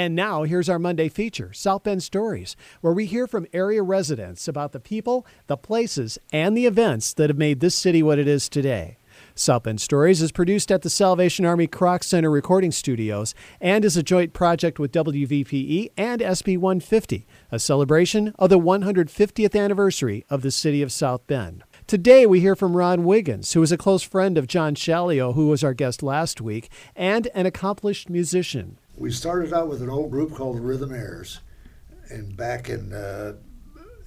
And now here's our Monday feature, South Bend Stories, where we hear from area residents about the people, the places, and the events that have made this city what it is today. South Bend Stories is produced at the Salvation Army Kroc Center Recording Studios and is a joint project with WVPE and SB 150, a celebration of the 150th anniversary of the city of South Bend. Today, we hear from Ron Wiggins, who is a close friend of John Shalio, who was our guest last week, and an accomplished musician. We started out with an old group called the Rhythmaires, and back in uh,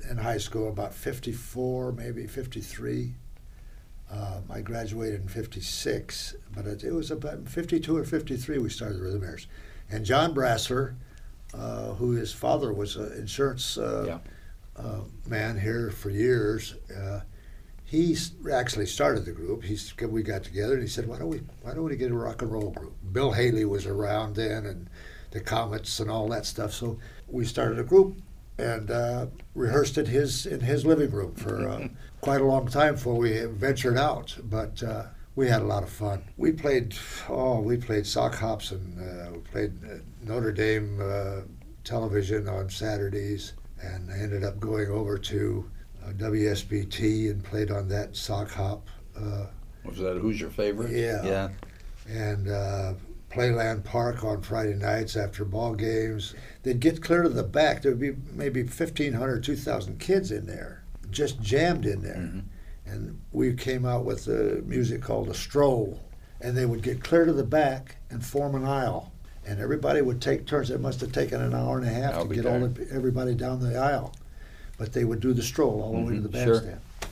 in high school, about '54, maybe '53. Um, I graduated in '56, but it, it, was about '52 or '53 we started the Rhythmaires, and John Brassler, uh, who his father was an insurance uh, yeah. Uh, man here for years uh, he actually started the group. He's we got together and he said, "Why don't we why don't we get a rock and roll group?" Bill Haley was around then, and the Comets and all that stuff. So we started a group and uh, rehearsed it his in his living room for uh, quite a long time before we ventured out. But uh, we had a lot of fun. We played oh we played sock hops and uh, we played uh, Notre Dame uh, television on Saturdays, and I ended up going over to WSBT and played on that sock hop. Uh, was that who's your favorite? Yeah. Yeah. And uh, Playland Park on Friday nights after ball games. They'd get clear to the back. There would be maybe 1,500, 2,000 kids in there, just jammed in there. Mm-hmm. And we came out with a music called a stroll. And they would get clear to the back and form an aisle. And everybody would take turns. It must have taken an hour and a half I'll to get all the, everybody down the aisle but they would do the stroll all the way to the mm-hmm. bandstand. Sure.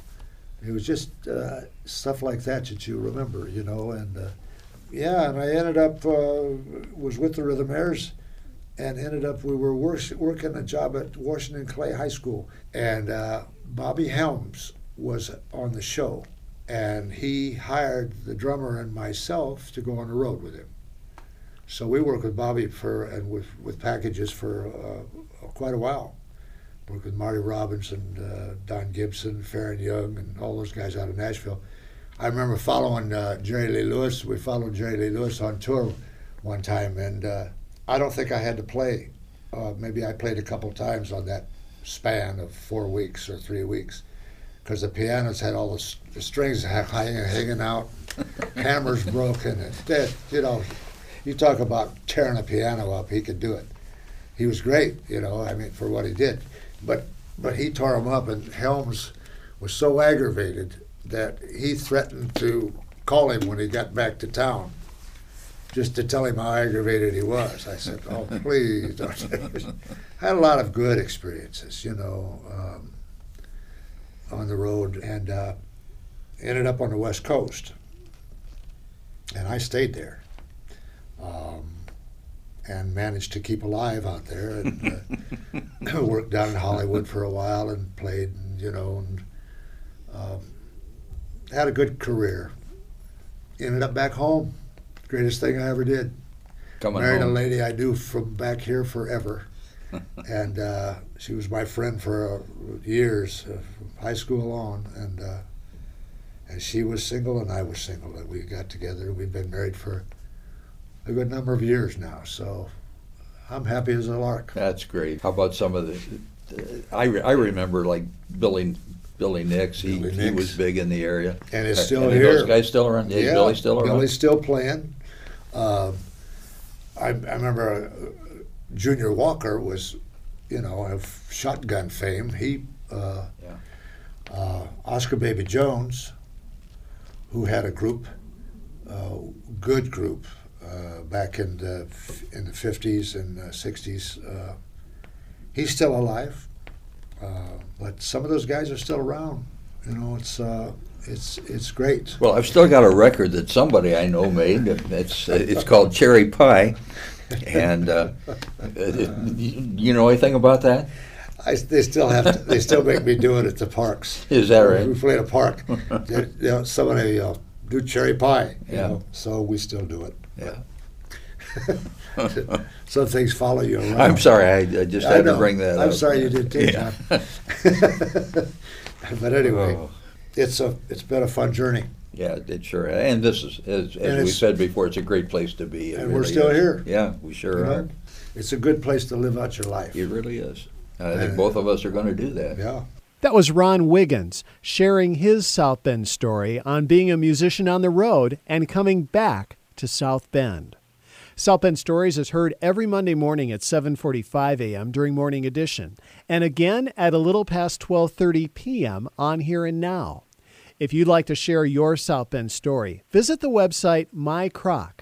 It was just uh, stuff like that that you remember, you know, and uh, yeah, and I ended up uh, was with the Rhythmaires, and ended up we were work, working a job at Washington Clay High School, and uh, Bobby Helms was on the show, and he hired the drummer and myself to go on the road with him. So we worked with Bobby for and with with packages for uh, quite a while worked with Marty Robinson, uh, Don Gibson, Faron Young, and all those guys out of Nashville. I remember following uh, Jerry Lee Lewis. We followed Jerry Lee Lewis on tour one time, and uh, I don't think I had to play. Uh, maybe I played a couple times on that span of four weeks or three weeks, because the pianos had all the, the strings hanging, hanging out, hammers broken, and that, you know, you talk about tearing a piano up, he could do it. He was great, you know. I mean, for what he did. But but he tore him up, and Helms was so aggravated that he threatened to call him when he got back to town, just to tell him how aggravated he was. I said, "Oh, please don't." I had a lot of good experiences, you know, um, on the road, and uh, ended up on the West Coast, and I stayed there. And managed to keep alive out there and uh, worked down in Hollywood for a while and played, and, you know, and um, had a good career. Ended up back home. Greatest thing I ever did. Coming Married home. a lady I knew from back here forever. and uh, she was my friend for uh, years, uh, high school on, and uh, and she was single and I was single, and we got together. We've been married for a good number of years now. So I'm happy as a lark. That's great. How about some of the? I, I remember like Billy Billy Nix. He, Billy Nix. he was big in the area. And is still here. Those guys still around? Yeah, yeah Billy's still around. Billy's still playing. Uh, I, I remember uh, Junior Walker was, you know, of shotgun fame. He, uh, yeah. Uh, Oscar Baby Jones, who had a group, uh, good group, uh, back in the in the 50s and 60s. Uh, he's still alive, uh, but some of those guys are still around. You know, it's uh, it's it's great. Well, I've still got a record that somebody I know made. It's it's called Cherry Pie, and it, you know anything about that? I, they still have to, they still make me do it at the parks. Is that right? We play at a park. you know, somebody uh, do cherry pie. yeah. Know, so we still do it. Yeah. Some things follow you around. I'm sorry, I, I just had to bring that I'm up. sorry you did too, yeah. but anyway, oh. it's a it's been a fun journey. Yeah, it sure. And this is, as, as we said before, it's a great place to be. It And we're still is. here. Yeah, we sure You know? are. It's a good place to live out your life. It really is. I think And- both of us are going to do that. Yeah. That was Ron Wiggins sharing his South Bend story on being a musician on the road and coming back to South Bend. South Bend Stories is heard every Monday morning at 7:45 a.m. during Morning Edition, and again at a little past 12:30 p.m. on Here and Now. If you'd like to share your South Bend story, visit the website mycroc,